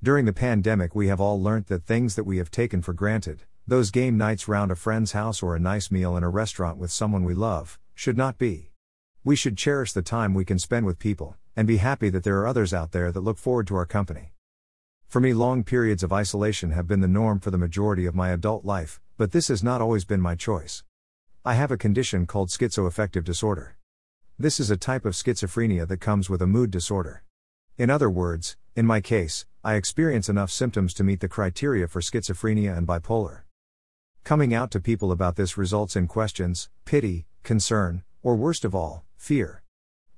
During the pandemic, we have all learnt that things that we have taken for granted, those game nights round a friend's house or a nice meal in a restaurant with someone we love, should not be. We should cherish the time we can spend with people, and be happy that there are others out there that look forward to our company. For me, long periods of isolation have been the norm for the majority of my adult life, but this has not always been my choice. I have a condition called schizoaffective disorder. This is a type of schizophrenia that comes with a mood disorder. In other words, in my case, I experience enough symptoms to meet the criteria for schizophrenia and bipolar. Coming out to people about this results in questions, pity, concern, or worst of all, fear.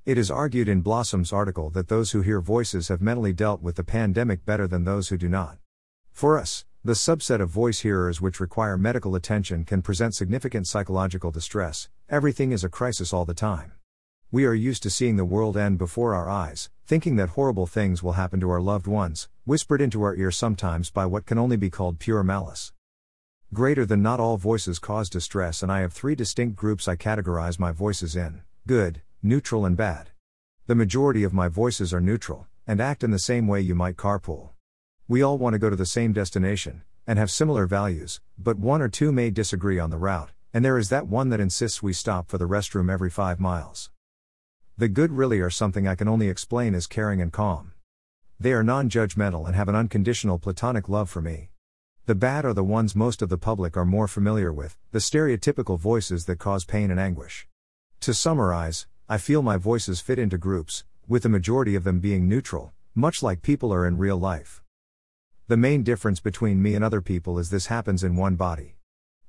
It is argued in Blossom's article that those who hear voices have mentally dealt with the pandemic better than those who do not. For us, the subset of voice hearers which require medical attention can present significant psychological distress, everything is a crisis all the time. We are used to seeing the world end before our eyes, thinking that horrible things will happen to our loved ones, whispered into our ear sometimes by what can only be called pure malice. Greater than not all voices cause distress, and I have three distinct groups I categorize my voices in good, neutral, and bad. The majority of my voices are neutral, and act in the same way you might carpool. We all want to go to the same destination, and have similar values, but one or two may disagree on the route, and there is that one that insists we stop for the restroom every five miles. The good really are something I can only explain as caring and calm. They are non judgmental and have an unconditional platonic love for me. The bad are the ones most of the public are more familiar with, the stereotypical voices that cause pain and anguish. To summarize, I feel my voices fit into groups, with the majority of them being neutral, much like people are in real life. The main difference between me and other people is this happens in one body.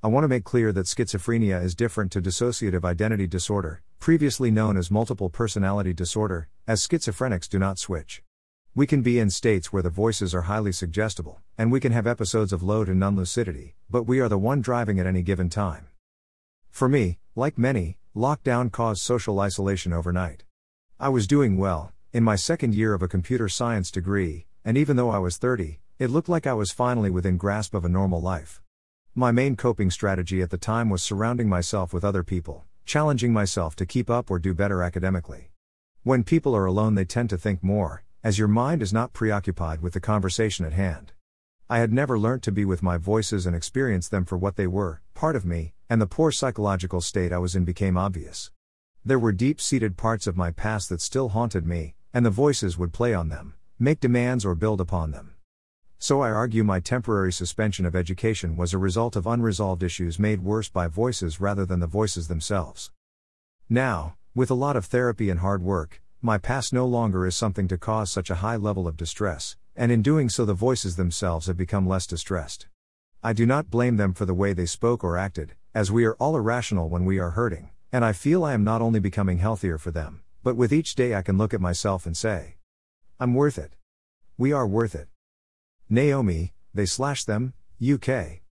I want to make clear that schizophrenia is different to dissociative identity disorder, previously known as multiple personality disorder, as schizophrenics do not switch. We can be in states where the voices are highly suggestible, and we can have episodes of low to none lucidity, but we are the one driving at any given time. For me, like many, lockdown caused social isolation overnight. I was doing well, in my second year of a computer science degree, and even though I was 30, it looked like I was finally within grasp of a normal life. My main coping strategy at the time was surrounding myself with other people, challenging myself to keep up or do better academically. When people are alone, they tend to think more, as your mind is not preoccupied with the conversation at hand. I had never learnt to be with my voices and experience them for what they were, part of me, and the poor psychological state I was in became obvious. There were deep seated parts of my past that still haunted me, and the voices would play on them, make demands or build upon them. So I argue my temporary suspension of education was a result of unresolved issues made worse by voices rather than the voices themselves. Now, with a lot of therapy and hard work, my past no longer is something to cause such a high level of distress, and in doing so, the voices themselves have become less distressed. I do not blame them for the way they spoke or acted, as we are all irrational when we are hurting, and I feel I am not only becoming healthier for them, but with each day I can look at myself and say, I'm worth it. We are worth it. Naomi, they slash them, UK.